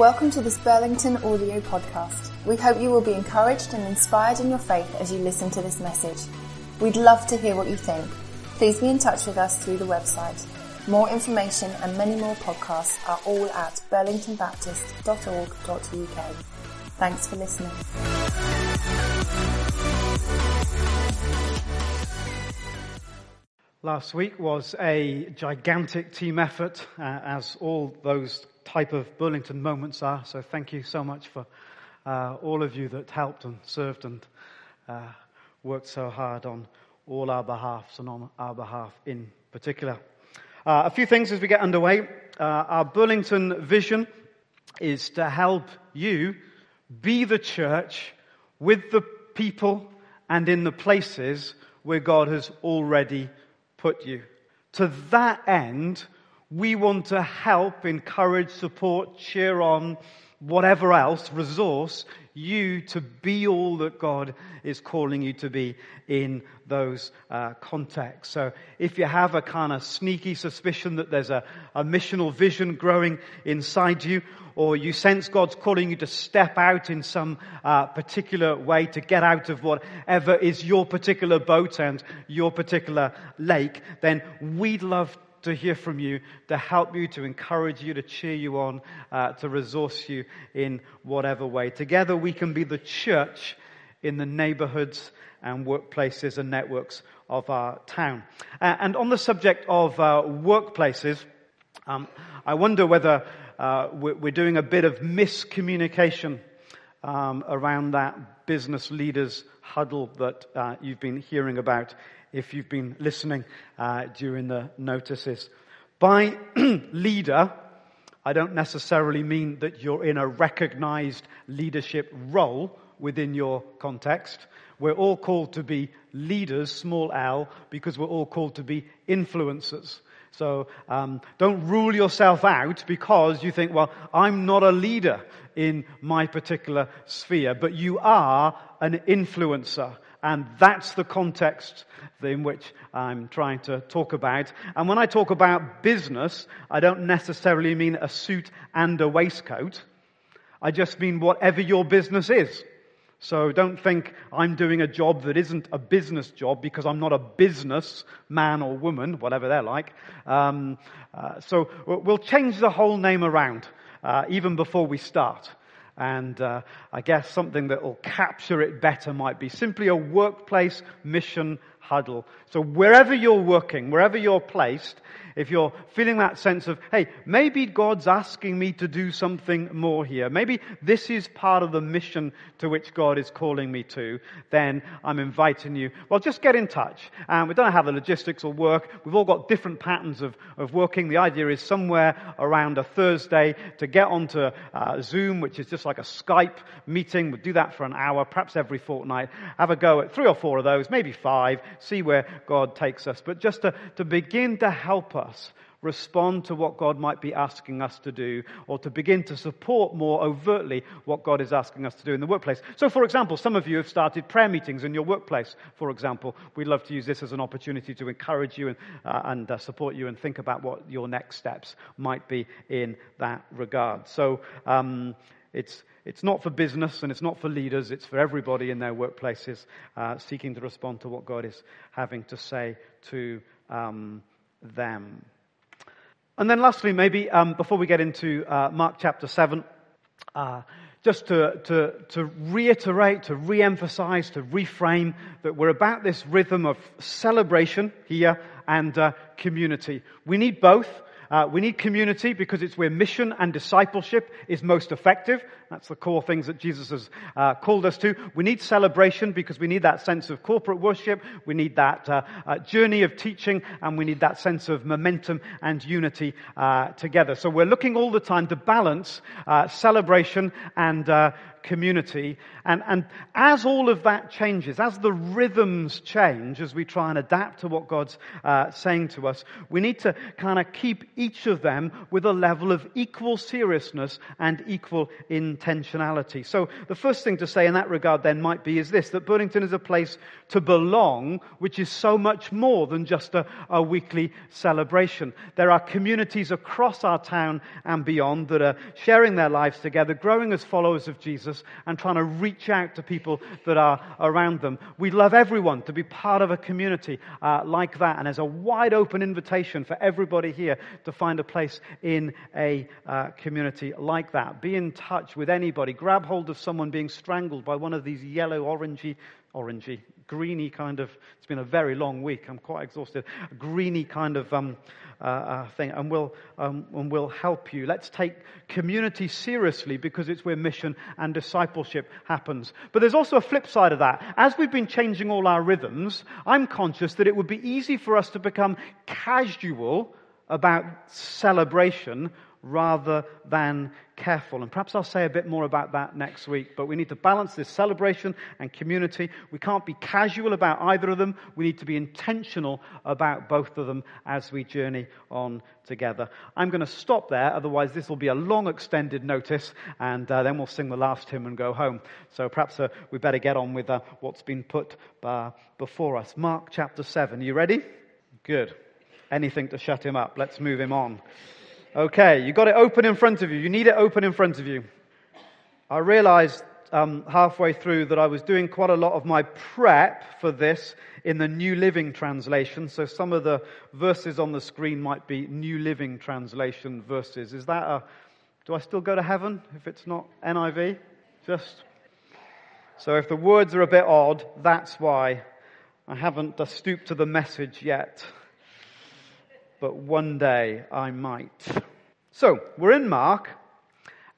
Welcome to this Burlington audio podcast. We hope you will be encouraged and inspired in your faith as you listen to this message. We'd love to hear what you think. Please be in touch with us through the website. More information and many more podcasts are all at burlingtonbaptist.org.uk. Thanks for listening. Last week was a gigantic team effort, uh, as all those type of Burlington moments are. So thank you so much for uh, all of you that helped and served and uh, worked so hard on all our behalfs and on our behalf in particular. Uh, a few things as we get underway. Uh, our Burlington vision is to help you be the church with the people and in the places where God has already put you. To that end, we want to help, encourage, support, cheer on, whatever else, resource you to be all that God is calling you to be in those uh, contexts. So if you have a kind of sneaky suspicion that there's a, a missional vision growing inside you, or you sense God's calling you to step out in some uh, particular way to get out of whatever is your particular boat and your particular lake, then we'd love to hear from you, to help you, to encourage you, to cheer you on, uh, to resource you in whatever way. Together we can be the church in the neighborhoods and workplaces and networks of our town. Uh, and on the subject of uh, workplaces, um, I wonder whether uh, we're doing a bit of miscommunication um, around that business leaders huddle that uh, you've been hearing about if you've been listening uh, during the notices. By leader, I don't necessarily mean that you're in a recognized leadership role within your context. We're all called to be leaders, small l, because we're all called to be influencers. So um, don't rule yourself out because you think, well, I'm not a leader in my particular sphere, but you are an influencer. And that's the context in which I'm trying to talk about. And when I talk about business, I don't necessarily mean a suit and a waistcoat. I just mean whatever your business is. So don't think I'm doing a job that isn't a business job because I'm not a business man or woman, whatever they're like. Um, uh, so we'll change the whole name around uh, even before we start. And uh, I guess something that will capture it better might be simply a workplace mission huddle. So wherever you're working, wherever you're placed, if you're feeling that sense of, hey, maybe God's asking me to do something more here, maybe this is part of the mission to which God is calling me to, then I'm inviting you, well, just get in touch. And we don't know how the logistics will work. We've all got different patterns of, of working. The idea is somewhere around a Thursday to get onto uh, Zoom, which is just like a Skype meeting. We'll do that for an hour, perhaps every fortnight. Have a go at three or four of those, maybe five, see where God takes us. But just to, to begin to help us respond to what God might be asking us to do, or to begin to support more overtly what God is asking us to do in the workplace. So, for example, some of you have started prayer meetings in your workplace, for example. We'd love to use this as an opportunity to encourage you and, uh, and uh, support you and think about what your next steps might be in that regard. So, um, it's, it's not for business and it's not for leaders, it's for everybody in their workplaces uh, seeking to respond to what God is having to say to um, them. And then lastly, maybe um, before we get into uh, Mark chapter 7, uh, just to, to, to reiterate, to re-emphasize, to reframe that we're about this rhythm of celebration here and uh, community. We need both. Uh, we need community because it's where mission and discipleship is most effective. That's the core things that Jesus has uh, called us to. We need celebration because we need that sense of corporate worship. We need that uh, uh journey of teaching and we need that sense of momentum and unity uh, together. So we're looking all the time to balance uh, celebration and community. And, and as all of that changes, as the rhythms change, as we try and adapt to what God's uh, saying to us, we need to kind of keep each of them with a level of equal seriousness and equal intentionality. So the first thing to say in that regard then might be is this, that Burlington is a place to belong, which is so much more than just a, a weekly celebration. There are communities across our town and beyond that are sharing their lives together, growing as followers of Jesus and trying to reach out to people that are around them. We love everyone to be part of a community uh, like that. And there's a wide open invitation for everybody here to find a place in a uh, community like that. Be in touch with anybody. Grab hold of someone being strangled by one of these yellow, orangey, orangey, greeny kind of, it's been a very long week. I'm quite exhausted. Greeny kind of um, uh, uh, thing. And we'll, um, and we'll help you. Let's take community seriously because it's where mission and discipleship happens. But there's also a flip side of that. As we've been changing all our rhythms, I'm conscious that it would be easy for us to become casual about celebration rather than careful. And perhaps I'll say a bit more about that next week. But we need to balance this celebration and community. We can't be casual about either of them. We need to be intentional about both of them as we journey on together. I'm going to stop there. Otherwise, this will be a long extended notice. And uh, then we'll sing the last hymn and go home. So perhaps uh, we better get on with uh, what's been put uh, before us. Mark chapter 7. You ready? Good. Anything to shut him up. Let's move him on. Okay, you got it open in front of you. You need it open in front of you. I realized um, halfway through that I was doing quite a lot of my prep for this in the New Living Translation. So some of the verses on the screen might be New Living Translation verses. Is that a, do I still go to heaven if it's not NIV? Just, so if the words are a bit odd, that's why I haven't stooped to the message yet but one day I might. So, we're in Mark,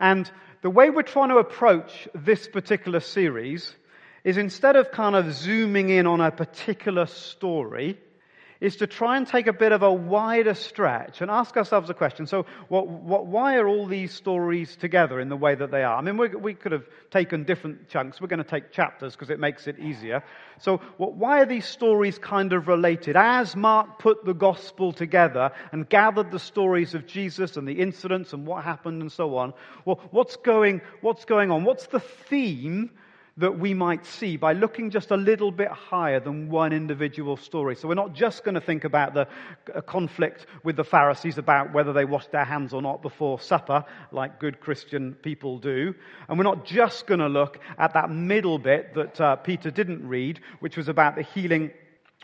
and the way we're trying to approach this particular series is instead of kind of zooming in on a particular story, is to try and take a bit of a wider stretch and ask ourselves a question. So, what, what, why are all these stories together in the way that they are? I mean, we, could have taken different chunks. We're going to take chapters because it makes it easier. So, what, why are these stories kind of related? As Mark put the gospel together and gathered the stories of Jesus and the incidents and what happened and so on, well, what's going, what's going on? What's the theme that we might see by looking just a little bit higher than one individual story. So we're not just going to think about the conflict with the Pharisees about whether they washed their hands or not before supper, like good Christian people do. And we're not just going to look at that middle bit that uh, Peter didn't read, which was about the healing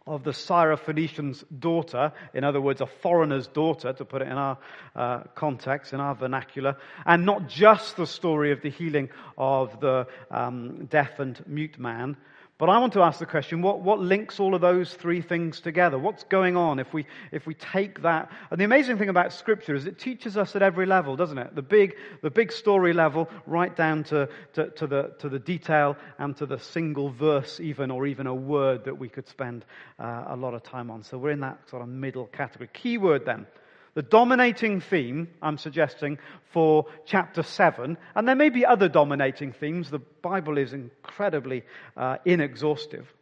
of the Syrophoenician's daughter, in other words, a foreigner's daughter, to put it in our uh, context, in our vernacular, and not just the story of the healing of the um, deaf and mute man, but I want to ask the question what, what links all of those three things together? What's going on if we, if we take that? And the amazing thing about Scripture is it teaches us at every level, doesn't it? The big, the big story level, right down to, to, to, the, to the detail and to the single verse, even, or even a word that we could spend uh, a lot of time on. So we're in that sort of middle category. Key word then the dominating theme, I'm suggesting, for chapter 7, and there may be other dominating themes, the Bible is incredibly uh, inexhaustive.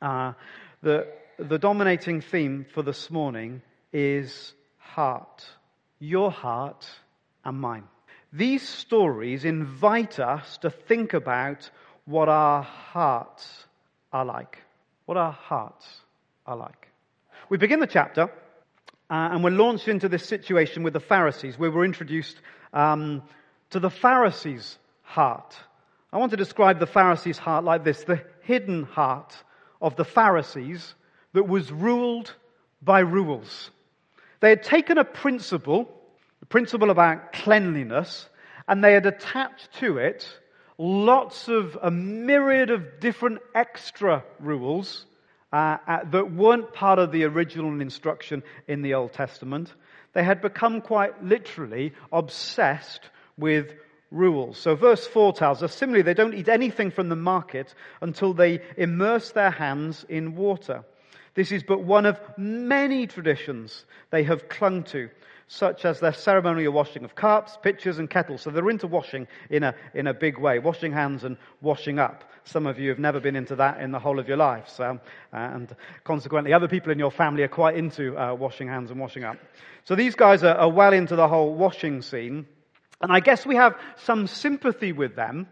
Uh, the, the dominating theme for this morning is heart. Your heart and mine. These stories invite us to think about what our hearts are like. What our hearts are like. We begin the chapter uh, and we're launched into this situation with the Pharisees, where we're introduced um, to the Pharisees' heart. I want to describe the Pharisees' heart like this the hidden heart of the Pharisees that was ruled by rules. They had taken a principle, the principle about cleanliness, and they had attached to it lots of a myriad of different extra rules uh, uh, that weren't part of the original instruction in the Old Testament. They had become quite literally obsessed with rules. So verse 4 tells us similarly, they don't eat anything from the market until they immerse their hands in water. This is but one of many traditions they have clung to such as their ceremonial washing of cups, pitchers, and kettles. So they're into washing in a, in a big way, washing hands and washing up. Some of you have never been into that in the whole of your lives. Um, and consequently, other people in your family are quite into uh, washing hands and washing up. So these guys are, are well into the whole washing scene. And I guess we have some sympathy with them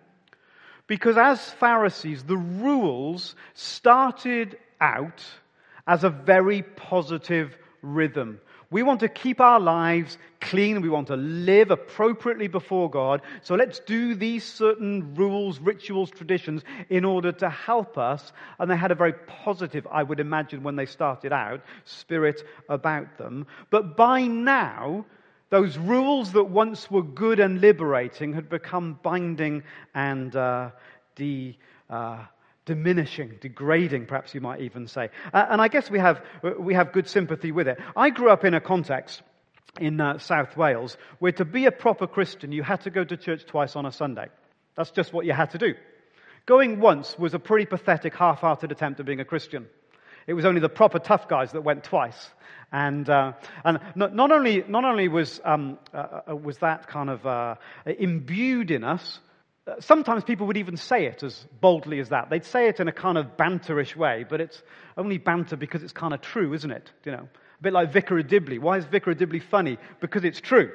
because as Pharisees, the rules started out as a very positive rhythm. We want to keep our lives clean. We want to live appropriately before God. So let's do these certain rules, rituals, traditions in order to help us. And they had a very positive, I would imagine, when they started out, spirit about them. But by now, those rules that once were good and liberating had become binding and uh, de, uh, diminishing, degrading, perhaps you might even say. Uh, and I guess we have, we have good sympathy with it. I grew up in a context in uh, South Wales where to be a proper Christian, you had to go to church twice on a Sunday. That's just what you had to do. Going once was a pretty pathetic, half-hearted attempt at being a Christian. It was only the proper tough guys that went twice. And, uh, and not, not, only, not only was, um, uh, uh was that kind of uh, imbued in us, uh, sometimes people would even say it as boldly as that. They'd say it in a kind of banterish way, but it's only banter because it's kind of true, isn't it? You know, a bit like Vicar of Dibley. Why is Vicar of Dibley funny? Because it's true.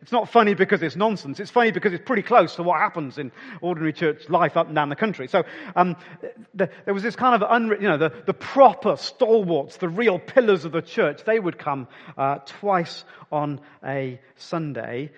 It's not funny because it's nonsense. It's funny because it's pretty close to what happens in ordinary church life up and down the country. So um, the, there was this kind of unwritten, you know, the, the proper stalwarts, the real pillars of the church. They would come uh, twice on a Sunday,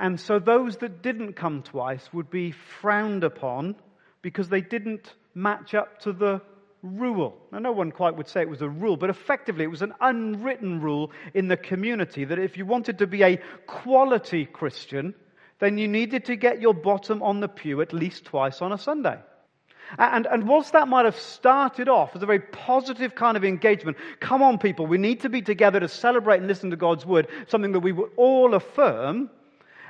and so those that didn't come twice would be frowned upon because they didn't match up to the rule. Now, no one quite would say it was a rule, but effectively it was an unwritten rule in the community that if you wanted to be a quality Christian, then you needed to get your bottom on the pew at least twice on a Sunday. And, and whilst that might have started off as a very positive kind of engagement, come on people, we need to be together to celebrate and listen to God's word, something that we would all affirm,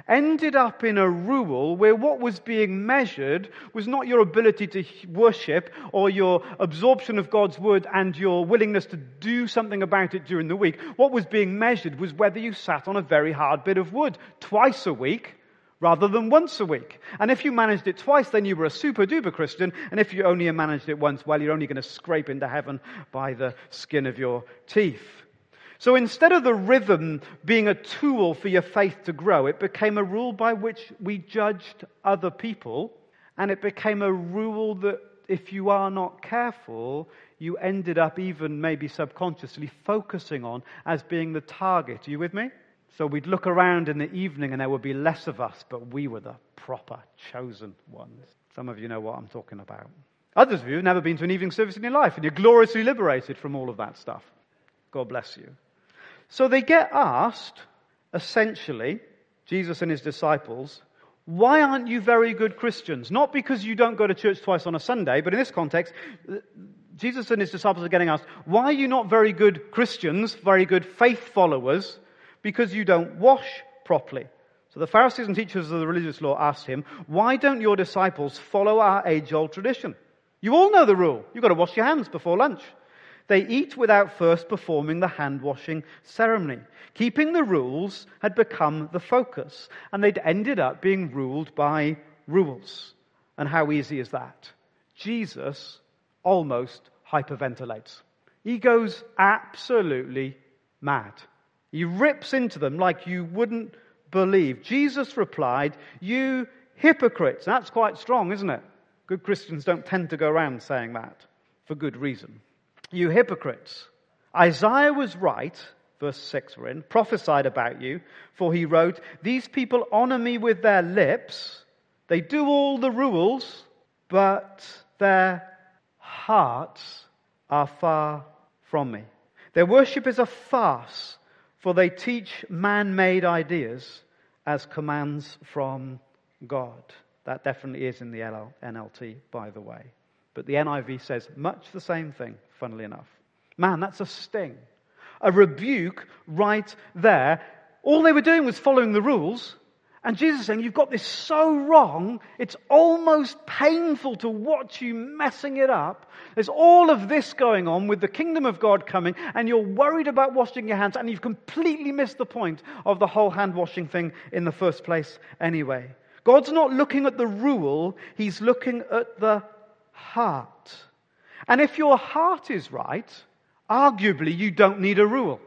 ended up in a rule where what was being measured was not your ability to worship or your absorption of God's word and your willingness to do something about it during the week. What was being measured was whether you sat on a very hard bit of wood twice a week rather than once a week. And if you managed it twice, then you were a super duper Christian. And if you only managed it once, well, you're only going to scrape into heaven by the skin of your teeth. So instead of the rhythm being a tool for your faith to grow, it became a rule by which we judged other people, and it became a rule that if you are not careful, you ended up even maybe subconsciously focusing on as being the target. Are you with me? So we'd look around in the evening and there would be less of us, but we were the proper chosen ones. Some of you know what I'm talking about. Others of you have never been to an evening service in your life and you're gloriously liberated from all of that stuff. God bless you. So they get asked, essentially, Jesus and his disciples, why aren't you very good Christians? Not because you don't go to church twice on a Sunday, but in this context, Jesus and his disciples are getting asked, why are you not very good Christians, very good faith followers, because you don't wash properly? So the Pharisees and teachers of the religious law asked him, why don't your disciples follow our age old tradition? You all know the rule. You've got to wash your hands before lunch. They eat without first performing the hand washing ceremony. Keeping the rules had become the focus, and they'd ended up being ruled by rules. And how easy is that? Jesus almost hyperventilates. He goes absolutely mad. He rips into them like you wouldn't believe. Jesus replied, You hypocrites. That's quite strong, isn't it? Good Christians don't tend to go around saying that for good reason. You hypocrites. Isaiah was right, verse 6 we're in, prophesied about you, for he wrote, These people honor me with their lips, they do all the rules, but their hearts are far from me. Their worship is a farce, for they teach man made ideas as commands from God. That definitely is in the NLT, by the way. But the NIV says much the same thing, funnily enough. Man, that's a sting. A rebuke right there. All they were doing was following the rules. And Jesus is saying, You've got this so wrong, it's almost painful to watch you messing it up. There's all of this going on with the kingdom of God coming, and you're worried about washing your hands, and you've completely missed the point of the whole hand washing thing in the first place, anyway. God's not looking at the rule, He's looking at the heart. And if your heart is right, arguably you don't need a rule.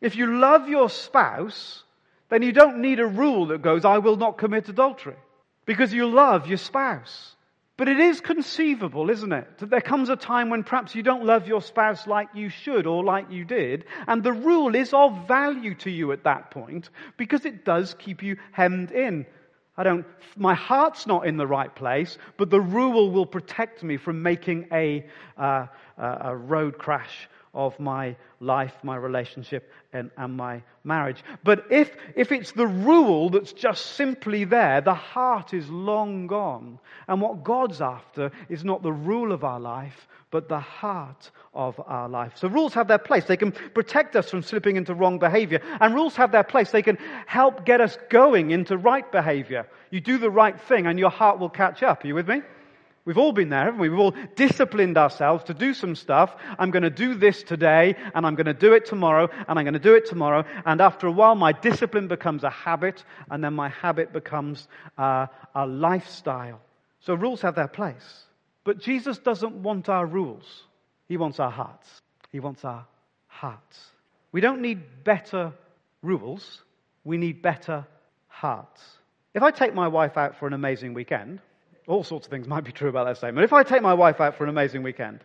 If you love your spouse, then you don't need a rule that goes, I will not commit adultery. Because you love your spouse. But it is conceivable, isn't it? That there comes a time when perhaps you don't love your spouse like you should or like you did, and the rule is of value to you at that point because it does keep you hemmed in. I don't, my heart's not in the right place, but the rule will protect me from making a, uh, a road crash of my life, my relationship, and, and my marriage. But if, if it's the rule that's just simply there, the heart is long gone. And what God's after is not the rule of our life, but the heart of our life. So rules have their place. They can protect us from slipping into wrong behavior. And rules have their place. They can help get us going into right behavior. You do the right thing and your heart will catch up. Are you with me? We've all been there, haven't we? We've all disciplined ourselves to do some stuff. I'm going to do this today, and I'm going to do it tomorrow, and I'm going to do it tomorrow. And after a while, my discipline becomes a habit, and then my habit becomes uh, a lifestyle. So rules have their place. But Jesus doesn't want our rules. He wants our hearts. He wants our hearts. We don't need better rules. We need better hearts. If I take my wife out for an amazing weekend, all sorts of things might be true about that statement. If I take my wife out for an amazing weekend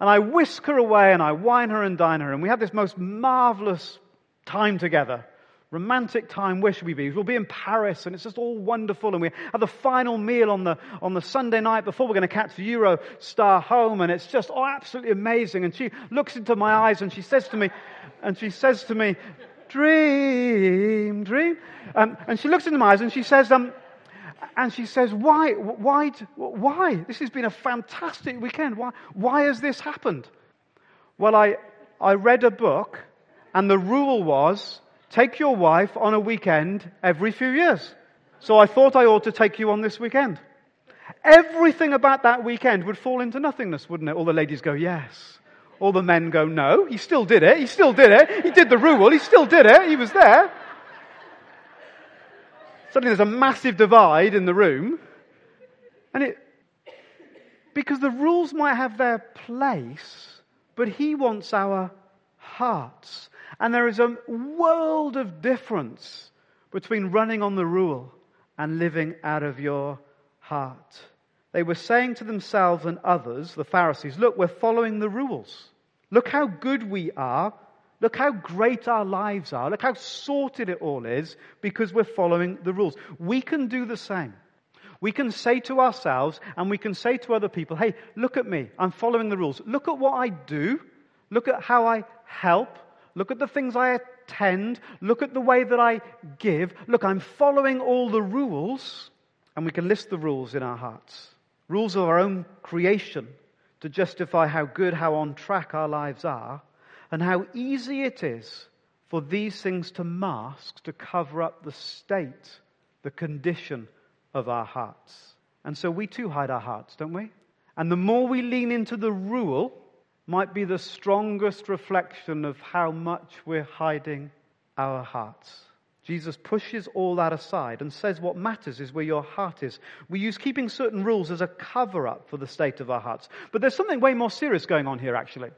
and I whisk her away and I wine her and dine her and we have this most marvelous time together, romantic time, where should we be? We'll be in Paris and it's just all wonderful and we have the final meal on the, on the Sunday night before we're going to catch the Eurostar home and it's just oh, absolutely amazing. And she looks into my eyes and she says to me, and she says to me, dream, dream. Um, and she looks into my eyes and she says, um, and she says, why, why, why? This has been a fantastic weekend. Why, why has this happened? Well, I, I read a book and the rule was take your wife on a weekend every few years. So I thought I ought to take you on this weekend. Everything about that weekend would fall into nothingness, wouldn't it? All the ladies go, yes. All the men go, no. He still did it. He still did it. He did the rule. He still did it. He was there. Suddenly there's a massive divide in the room. And it, because the rules might have their place, but he wants our hearts. And there is a world of difference between running on the rule and living out of your heart. They were saying to themselves and others, the Pharisees, look, we're following the rules. Look how good we are Look how great our lives are. Look how sorted it all is because we're following the rules. We can do the same. We can say to ourselves and we can say to other people, hey, look at me. I'm following the rules. Look at what I do. Look at how I help. Look at the things I attend. Look at the way that I give. Look, I'm following all the rules. And we can list the rules in our hearts. Rules of our own creation to justify how good, how on track our lives are and how easy it is for these things to mask, to cover up the state, the condition of our hearts. And so we too hide our hearts, don't we? And the more we lean into the rule, might be the strongest reflection of how much we're hiding our hearts. Jesus pushes all that aside and says what matters is where your heart is. We use keeping certain rules as a cover up for the state of our hearts. But there's something way more serious going on here, actually.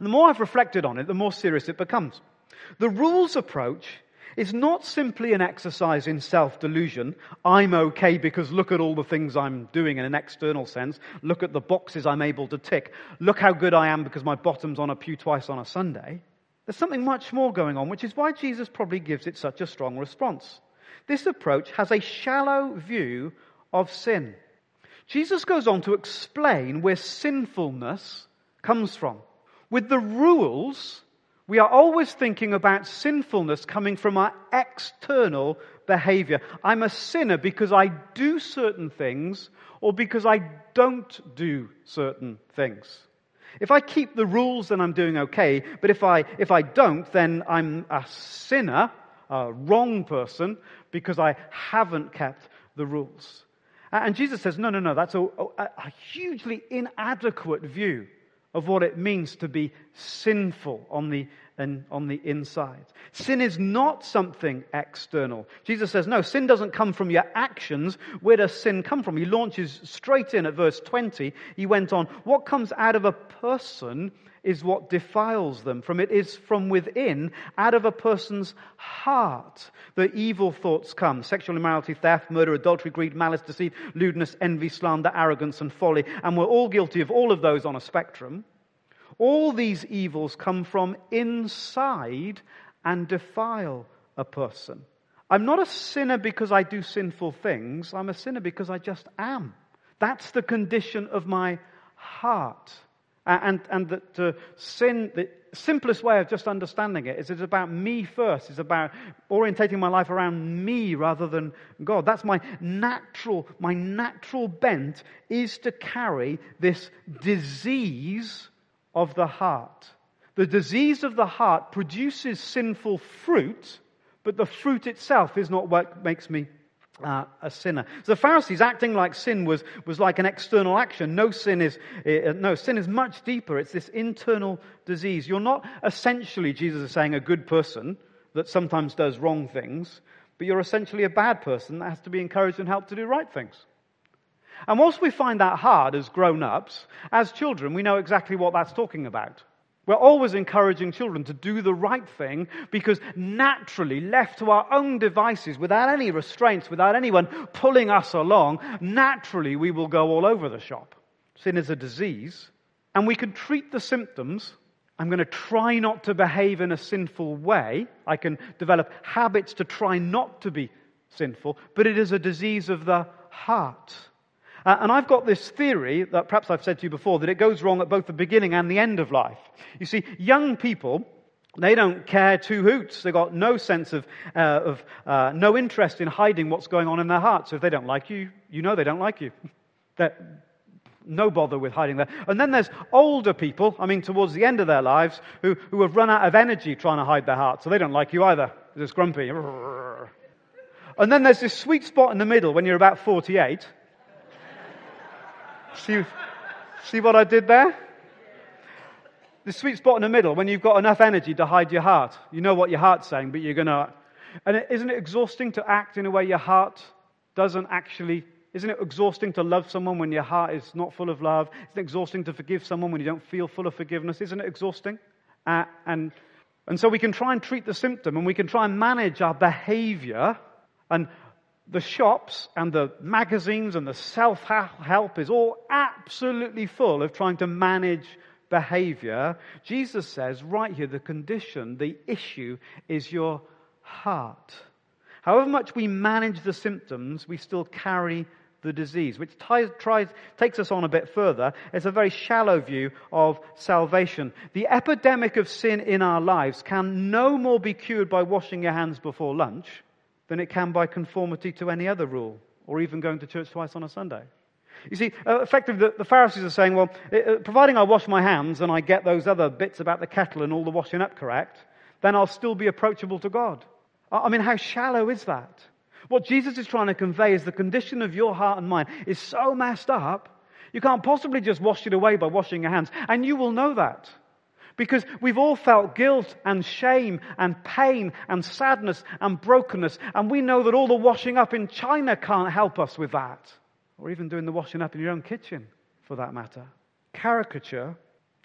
The more I've reflected on it, the more serious it becomes. The rules approach is not simply an exercise in self delusion. I'm okay because look at all the things I'm doing in an external sense. Look at the boxes I'm able to tick. Look how good I am because my bottom's on a pew twice on a Sunday. There's something much more going on, which is why Jesus probably gives it such a strong response. This approach has a shallow view of sin. Jesus goes on to explain where sinfulness comes from. With the rules, we are always thinking about sinfulness coming from our external behavior. I'm a sinner because I do certain things or because I don't do certain things. If I keep the rules, then I'm doing okay. But if I, if I don't, then I'm a sinner, a wrong person, because I haven't kept the rules. And Jesus says, no, no, no, that's a, a, a hugely inadequate view of what it means to be sinful on the, and on the inside. Sin is not something external. Jesus says, no, sin doesn't come from your actions. Where does sin come from? He launches straight in at verse 20. He went on, what comes out of a person is what defiles them. From it is from within, out of a person's heart, the evil thoughts come. Sexual immorality, theft, murder, adultery, greed, malice, deceit, lewdness, envy, slander, arrogance, and folly. And we're all guilty of all of those on a spectrum. All these evils come from inside and defile a person. I'm not a sinner because I do sinful things. I'm a sinner because I just am. That's the condition of my heart. And, and that uh, sin, the simplest way of just understanding it is it's about me first. It's about orientating my life around me rather than God. That's my natural, my natural bent is to carry this disease of the heart. The disease of the heart produces sinful fruit, but the fruit itself is not what makes me uh, a sinner. So the Pharisees acting like sin was, was like an external action. No sin is, uh, no, sin is much deeper. It's this internal disease. You're not essentially, Jesus is saying, a good person that sometimes does wrong things, but you're essentially a bad person that has to be encouraged and helped to do right things. And whilst we find that hard as grown ups, as children, we know exactly what that's talking about. We're always encouraging children to do the right thing because naturally, left to our own devices, without any restraints, without anyone pulling us along, naturally we will go all over the shop. Sin is a disease, and we can treat the symptoms. I'm going to try not to behave in a sinful way. I can develop habits to try not to be sinful, but it is a disease of the heart. Uh, and I've got this theory that perhaps I've said to you before that it goes wrong at both the beginning and the end of life. You see, young people, they don't care two hoots. They've got no sense of, uh, of uh, no interest in hiding what's going on in their hearts. So if they don't like you, you know they don't like you. They're, no bother with hiding that. And then there's older people, I mean, towards the end of their lives, who, who have run out of energy trying to hide their heart. So they don't like you either. They're just grumpy. And then there's this sweet spot in the middle when you're about 48 See, see what I did there? The sweet spot in the middle, when you've got enough energy to hide your heart. You know what your heart's saying, but you're going to. And isn't it exhausting to act in a way your heart doesn't actually. Isn't it exhausting to love someone when your heart is not full of love? Isn't it exhausting to forgive someone when you don't feel full of forgiveness? Isn't it exhausting? Uh, and, and so we can try and treat the symptom and we can try and manage our behavior and the shops and the magazines and the self help is all absolutely full of trying to manage behavior. Jesus says right here the condition, the issue is your heart. However much we manage the symptoms, we still carry the disease, which ties, tries, takes us on a bit further. It's a very shallow view of salvation. The epidemic of sin in our lives can no more be cured by washing your hands before lunch than it can by conformity to any other rule, or even going to church twice on a Sunday. You see, uh, effectively, the, the, Pharisees are saying, well, uh, providing I wash my hands and I get those other bits about the kettle and all the washing up correct, then I'll still be approachable to God. I, I mean, how shallow is that? What Jesus is trying to convey is the condition of your heart and mind is so messed up, you can't possibly just wash it away by washing your hands. And you will know that. Because we've all felt guilt and shame and pain and sadness and brokenness. And we know that all the washing up in China can't help us with that. Or even doing the washing up in your own kitchen, for that matter. Caricature,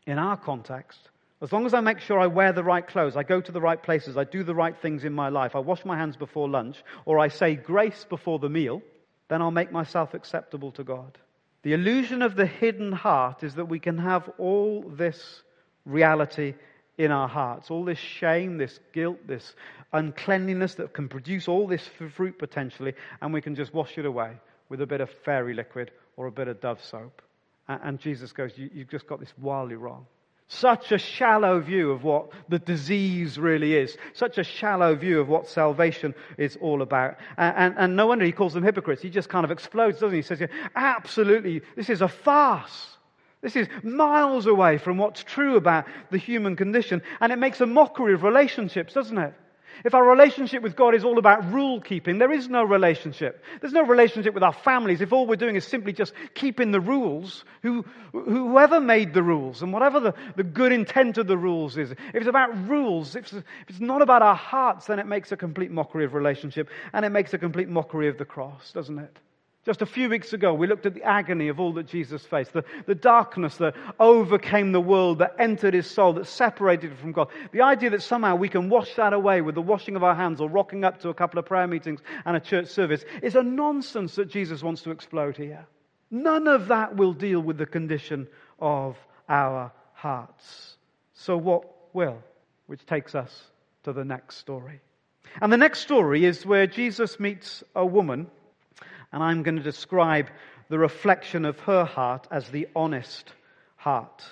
in our context, as long as I make sure I wear the right clothes, I go to the right places, I do the right things in my life, I wash my hands before lunch, or I say grace before the meal, then I'll make myself acceptable to God. The illusion of the hidden heart is that we can have all this reality in our hearts. All this shame, this guilt, this uncleanliness that can produce all this fruit potentially, and we can just wash it away with a bit of fairy liquid or a bit of dove soap. And Jesus goes, you, have just got this wildly wrong. Such a shallow view of what the disease really is. Such a shallow view of what salvation is all about. And, and, and no wonder he calls them hypocrites. He just kind of explodes, doesn't he? He says, absolutely, this is a farce. This is miles away from what's true about the human condition, and it makes a mockery of relationships, doesn't it? If our relationship with God is all about rule keeping, there is no relationship. There's no relationship with our families if all we're doing is simply just keeping the rules, who, whoever made the rules and whatever the, the good intent of the rules is. If it's about rules, if it's, if it's not about our hearts, then it makes a complete mockery of relationship and it makes a complete mockery of the cross, doesn't it? Just a few weeks ago, we looked at the agony of all that Jesus faced, the, the darkness that overcame the world, that entered his soul, that separated him from God. The idea that somehow we can wash that away with the washing of our hands or rocking up to a couple of prayer meetings and a church service is a nonsense that Jesus wants to explode here. None of that will deal with the condition of our hearts. So, what will? Which takes us to the next story. And the next story is where Jesus meets a woman and I'm going to describe the reflection of her heart as the honest heart.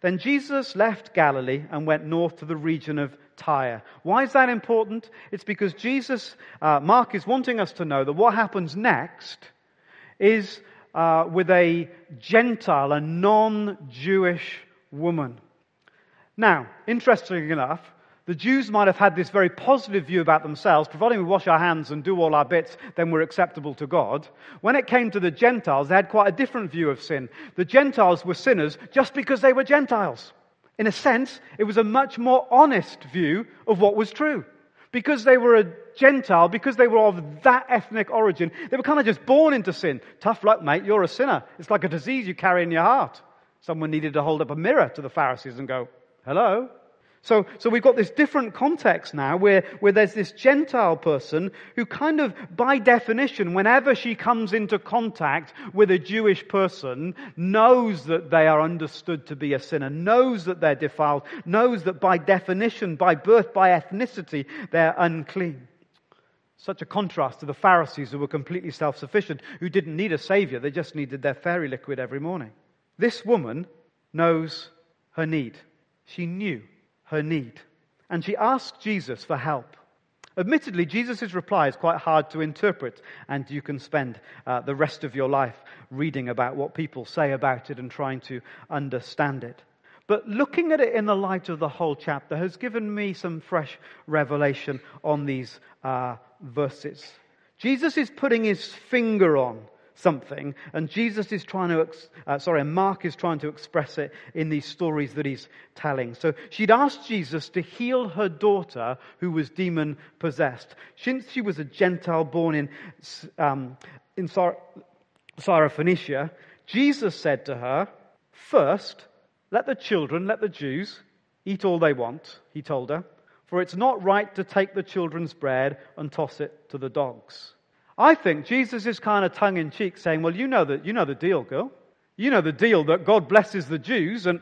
Then Jesus left Galilee and went north to the region of Tyre. Why is that important? It's because Jesus, uh, Mark is wanting us to know that what happens next is uh, with a Gentile, a non Jewish woman. Now, interestingly enough, the Jews might have had this very positive view about themselves. Providing we wash our hands and do all our bits, then we're acceptable to God. When it came to the Gentiles, they had quite a different view of sin. The Gentiles were sinners just because they were Gentiles. In a sense, it was a much more honest view of what was true. Because they were a Gentile, because they were of that ethnic origin, they were kind of just born into sin. Tough luck, mate, you're a sinner. It's like a disease you carry in your heart. Someone needed to hold up a mirror to the Pharisees and go, hello, so, so we've got this different context now where, where there's this Gentile person who kind of, by definition, whenever she comes into contact with a Jewish person, knows that they are understood to be a sinner, knows that they're defiled, knows that by definition, by birth, by ethnicity, they're unclean. Such a contrast to the Pharisees who were completely self-sufficient, who didn't need a savior, they just needed their fairy liquid every morning. This woman knows her need. She knew her need. And she asked Jesus for help. Admittedly, Jesus' reply is quite hard to interpret, and you can spend uh, the rest of your life reading about what people say about it and trying to understand it. But looking at it in the light of the whole chapter has given me some fresh revelation on these uh, verses. Jesus is putting his finger on something. And Jesus is trying to, uh, sorry, Mark is trying to express it in these stories that he's telling. So she'd asked Jesus to heal her daughter who was demon possessed. Since she was a Gentile born in, um, in Syrophoenicia, Jesus said to her, First, let the children, let the Jews eat all they want, he told her, for it's not right to take the children's bread and toss it to the dogs. I think Jesus is kind of tongue in cheek saying, Well, you know, the, you know the deal, girl. You know the deal that God blesses the Jews, and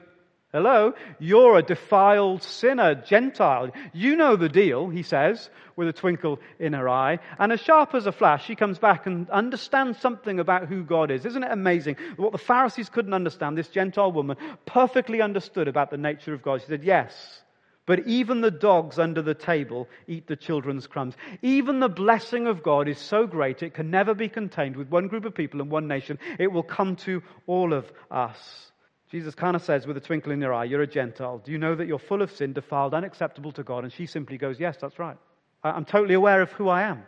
hello, you're a defiled sinner, Gentile. You know the deal, he says, with a twinkle in her eye. And as sharp as a flash, she comes back and understands something about who God is. Isn't it amazing? What the Pharisees couldn't understand, this Gentile woman perfectly understood about the nature of God. She said, Yes. But even the dogs under the table eat the children's crumbs. Even the blessing of God is so great it can never be contained with one group of people and one nation. It will come to all of us. Jesus kind of says with a twinkle in your eye, You're a Gentile. Do you know that you're full of sin, defiled, unacceptable to God? And she simply goes, Yes, that's right. I'm totally aware of who I am.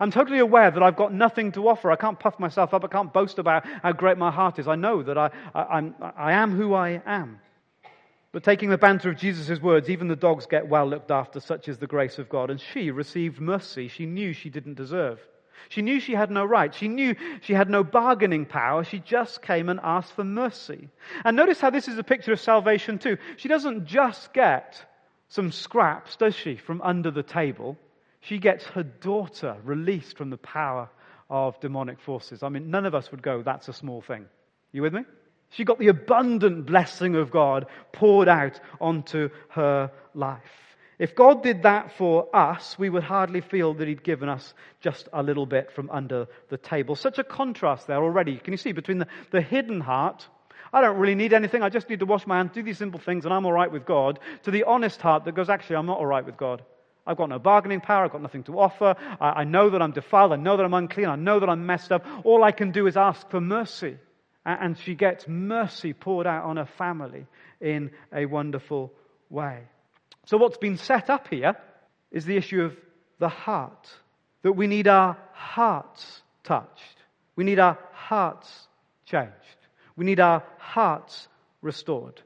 I'm totally aware that I've got nothing to offer. I can't puff myself up. I can't boast about how great my heart is. I know that I, I, I am who I am. But taking the banter of Jesus' words, even the dogs get well looked after, such is the grace of God. And she received mercy she knew she didn't deserve. She knew she had no right. She knew she had no bargaining power. She just came and asked for mercy. And notice how this is a picture of salvation too. She doesn't just get some scraps, does she, from under the table. She gets her daughter released from the power of demonic forces. I mean, none of us would go, that's a small thing. You with me? She got the abundant blessing of God poured out onto her life. If God did that for us, we would hardly feel that He'd given us just a little bit from under the table. Such a contrast there already. Can you see between the, the hidden heart, I don't really need anything, I just need to wash my hands, do these simple things, and I'm all right with God, to the honest heart that goes, actually, I'm not all right with God. I've got no bargaining power. I've got nothing to offer. I, I know that I'm defiled. I know that I'm unclean. I know that I'm messed up. All I can do is ask for mercy and she gets mercy poured out on her family in a wonderful way. So, what's been set up here is the issue of the heart, that we need our hearts touched, we need our hearts changed, we need our hearts restored.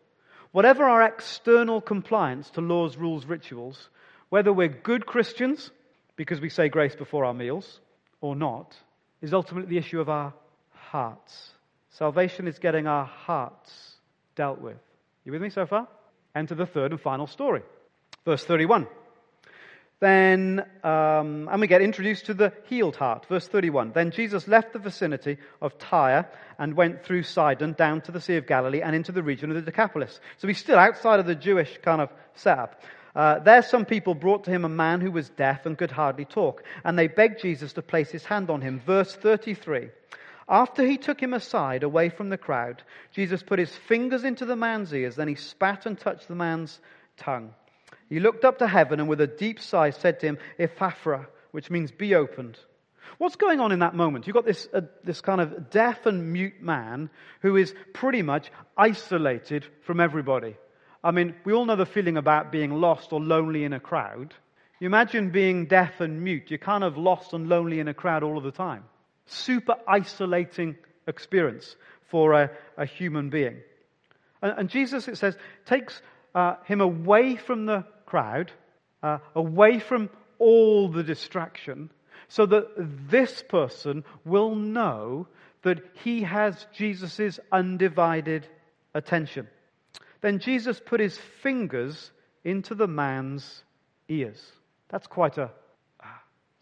Whatever our external compliance to laws, rules, rituals, whether we're good Christians because we say grace before our meals or not, is ultimately the issue of our hearts. Salvation is getting our hearts dealt with. You with me so far? Enter the third and final story. Verse 31. Then, um, and we get introduced to the healed heart. Verse 31. Then Jesus left the vicinity of Tyre and went through Sidon down to the Sea of Galilee and into the region of the Decapolis. So he's still outside of the Jewish kind of setup. Uh, there, some people brought to him a man who was deaf and could hardly talk, and they begged Jesus to place his hand on him. Verse 33. After he took him aside, away from the crowd, Jesus put his fingers into the man's ears, then he spat and touched the man's tongue. He looked up to heaven and with a deep sigh said to him, Ephphatha, which means be opened. What's going on in that moment? You've got this, uh, this kind of deaf and mute man who is pretty much isolated from everybody. I mean, we all know the feeling about being lost or lonely in a crowd. You imagine being deaf and mute. You're kind of lost and lonely in a crowd all of the time. Super isolating experience for a, a human being. And, and, Jesus, it says, takes uh, him away from the crowd, uh, away from all the distraction, so that this person will know that he has Jesus' undivided attention. Then Jesus put his fingers into the man's ears. That's quite a,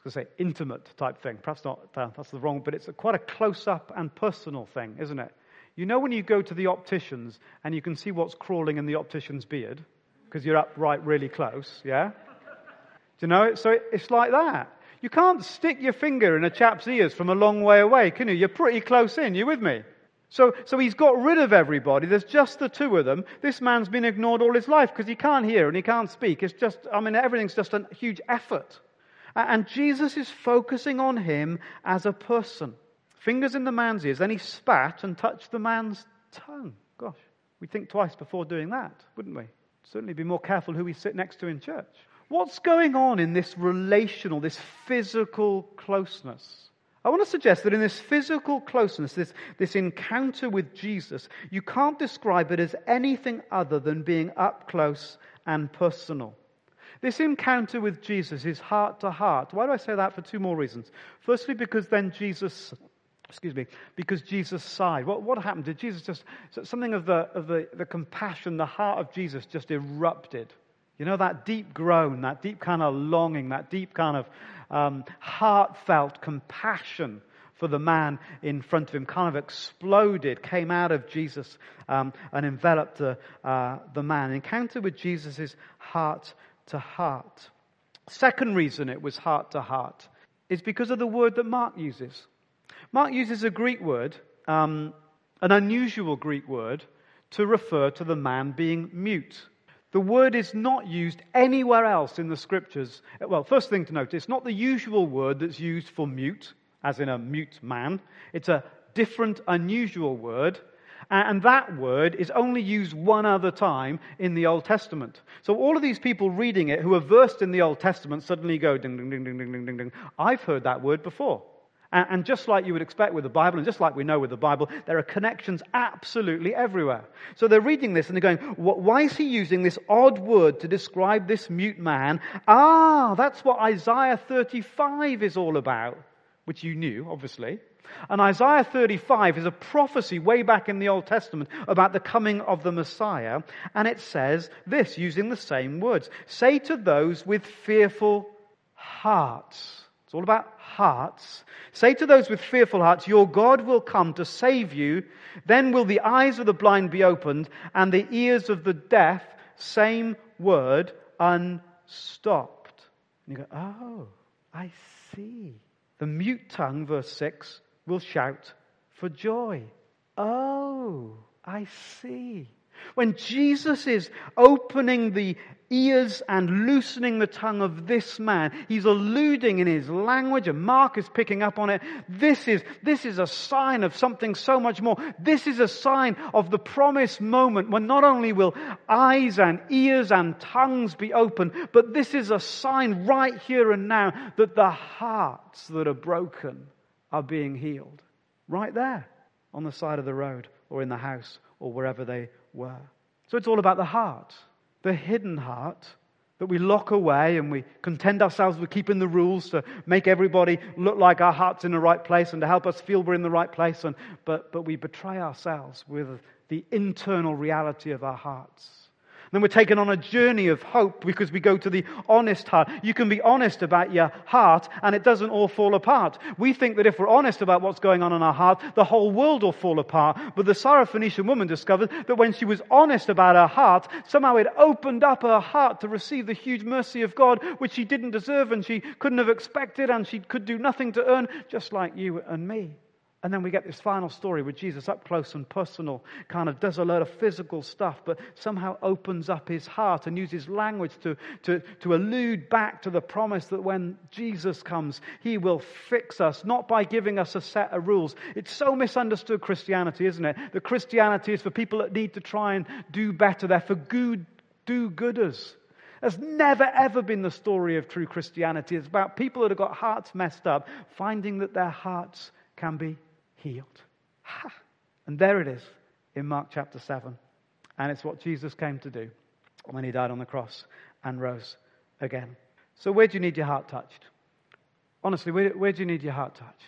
to say, intimate type thing. Perhaps not, uh, that's the wrong, but it's a, quite a close up and personal thing, isn't it? You know when you go to the opticians and you can see what's crawling in the optician's beard? because you're up right really close, yeah? Do you know it? So it's like that. You can't stick your finger in a chap's ears from a long way away, can you? You're pretty close in. You with me? So, so he's got rid of everybody. There's just the two of them. This man's been ignored all his life because he can't hear and he can't speak. It's just, I mean, everything's just a huge effort. And Jesus is focusing on him as a person. Fingers in the man's ears. Then he spat and touched the man's tongue. Gosh, we'd think twice before doing that, wouldn't we? Certainly be more careful who we sit next to in church. What's going on in this relational, this physical closeness? I want to suggest that in this physical closeness, this, this encounter with Jesus, you can't describe it as anything other than being up close and personal. This encounter with Jesus is heart to heart. Why do I say that? For two more reasons. Firstly, because then Jesus excuse me, because Jesus sighed. What, what happened? Did Jesus just, something of, the, of the, the compassion, the heart of Jesus just erupted? You know, that deep groan, that deep kind of longing, that deep kind of um, heartfelt compassion for the man in front of him kind of exploded, came out of Jesus um, and enveloped the, uh, the man. Encounter with Jesus is heart to heart. Second reason it was heart to heart is because of the word that Mark uses. Mark uses a Greek word, um, an unusual Greek word, to refer to the man being mute. The word is not used anywhere else in the scriptures. Well, first thing to note, it's not the usual word that's used for mute, as in a mute man. It's a different, unusual word. And that word is only used one other time in the Old Testament. So all of these people reading it who are versed in the Old Testament suddenly go ding, ding, ding, ding, ding, ding, ding. I've heard that word before. And just like you would expect with the Bible, and just like we know with the Bible, there are connections absolutely everywhere. So they're reading this and they're going, why is he using this odd word to describe this mute man? Ah, that's what Isaiah 35 is all about, which you knew, obviously. And Isaiah 35 is a prophecy way back in the Old Testament about the coming of the Messiah. And it says this, using the same words. Say to those with fearful hearts. It's all about hearts. Say to those with fearful hearts, Your God will come to save you. Then will the eyes of the blind be opened and the ears of the deaf, same word, unstopped. And you go, Oh, I see. The mute tongue, verse 6, will shout for joy. Oh, I see. When Jesus is opening the ears and loosening the tongue of this man, he's alluding in his language, and Mark is picking up on it. This is, this is a sign of something so much more. This is a sign of the promised moment when not only will eyes and ears and tongues be open, but this is a sign right here and now that the hearts that are broken are being healed. Right there on the side of the road or in the house or wherever they were. So it's all about the heart, the hidden heart that we lock away and we content ourselves with keeping the rules to make everybody look like our heart's in the right place and to help us feel we're in the right place. And, but, but we betray ourselves with the internal reality of our hearts. Then we're taken on a journey of hope because we go to the honest heart. You can be honest about your heart and it doesn't all fall apart. We think that if we're honest about what's going on in our heart, the whole world will fall apart. But the Syrophoenician woman discovered that when she was honest about her heart, somehow it opened up her heart to receive the huge mercy of God, which she didn't deserve and she couldn't have expected and she could do nothing to earn, just like you and me. And then we get this final story where Jesus, up close and personal, kind of does a lot of physical stuff, but somehow opens up his heart and uses language to, to, to allude back to the promise that when Jesus comes, he will fix us, not by giving us a set of rules. It's so misunderstood Christianity, isn't it? That Christianity is for people that need to try and do better. They're for good, do gooders. That's never ever been the story of true Christianity. It's about people that have got hearts messed up, finding that their hearts can be healed. Ha! And there it is in Mark chapter 7. And it's what Jesus came to do when he died on the cross and rose again. So, where do you need your heart touched? Honestly, where, where do you need your heart touched?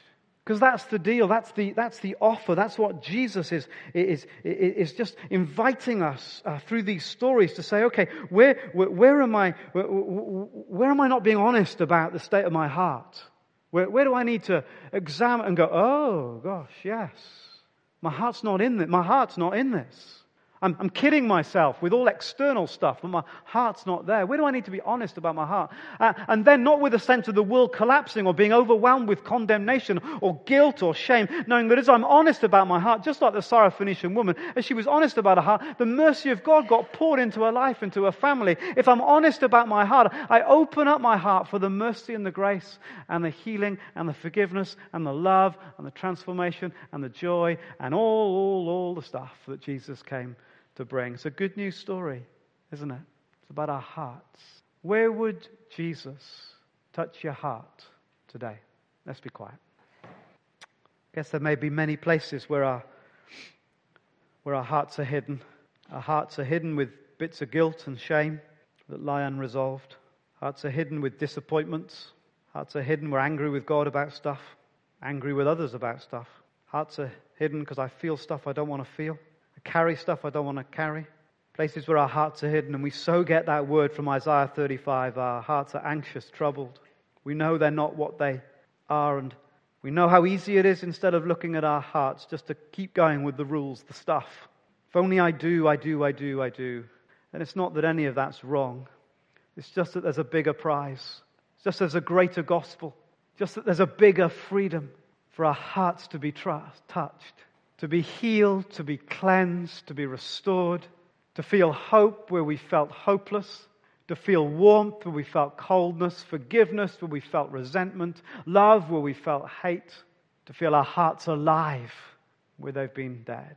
Because that's the deal. That's the, that's the offer. That's what Jesus is, is, is just inviting us uh, through these stories to say, okay, where, where, where, am I, where, where am I not being honest about the state of my heart? Where, where do I need to examine and go, oh gosh, yes. My heart's not in this. My heart's not in this. I'm, I'm, kidding myself with all external stuff, but my heart's not there. Where do I need to be honest about my heart? Uh, and then not with a sense of the world collapsing or being overwhelmed with condemnation or guilt or shame, knowing that as I'm honest about my heart, just like the Syrophoenician woman, as she was honest about her heart, the mercy of God got poured into her life, into her family. If I'm honest about my heart, I open up my heart for the mercy and the grace and the healing and the forgiveness and the love and the transformation and the joy and all, all, all the stuff that Jesus came to bring. It's a good news story, isn't it? It's about our hearts. Where would Jesus touch your heart today? Let's be quiet. I guess there may be many places where our, where our hearts are hidden. Our hearts are hidden with bits of guilt and shame that lie unresolved. Hearts are hidden with disappointments. Hearts are hidden. We're angry with God about stuff, angry with others about stuff. Hearts are hidden because I feel stuff I don't want to feel carry stuff I don't want to carry. Places where our hearts are hidden, and we so get that word from Isaiah 35 our hearts are anxious, troubled. We know they're not what they are, and we know how easy it is instead of looking at our hearts just to keep going with the rules, the stuff. If only I do, I do, I do, I do. And it's not that any of that's wrong. It's just that there's a bigger prize. It's just there's a greater gospel. Just that there's a bigger freedom for our hearts to be trust, touched to be healed, to be cleansed, to be restored, to feel hope where we felt hopeless, to feel warmth where we felt coldness, forgiveness where we felt resentment, love where we felt hate, to feel our hearts alive where they've been dead.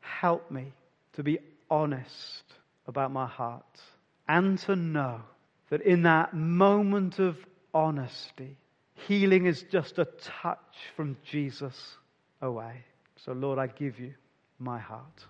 Help me to be honest about my heart and to know that in that moment of honesty, healing is just a touch from Jesus away. So, Lord, I give you my heart.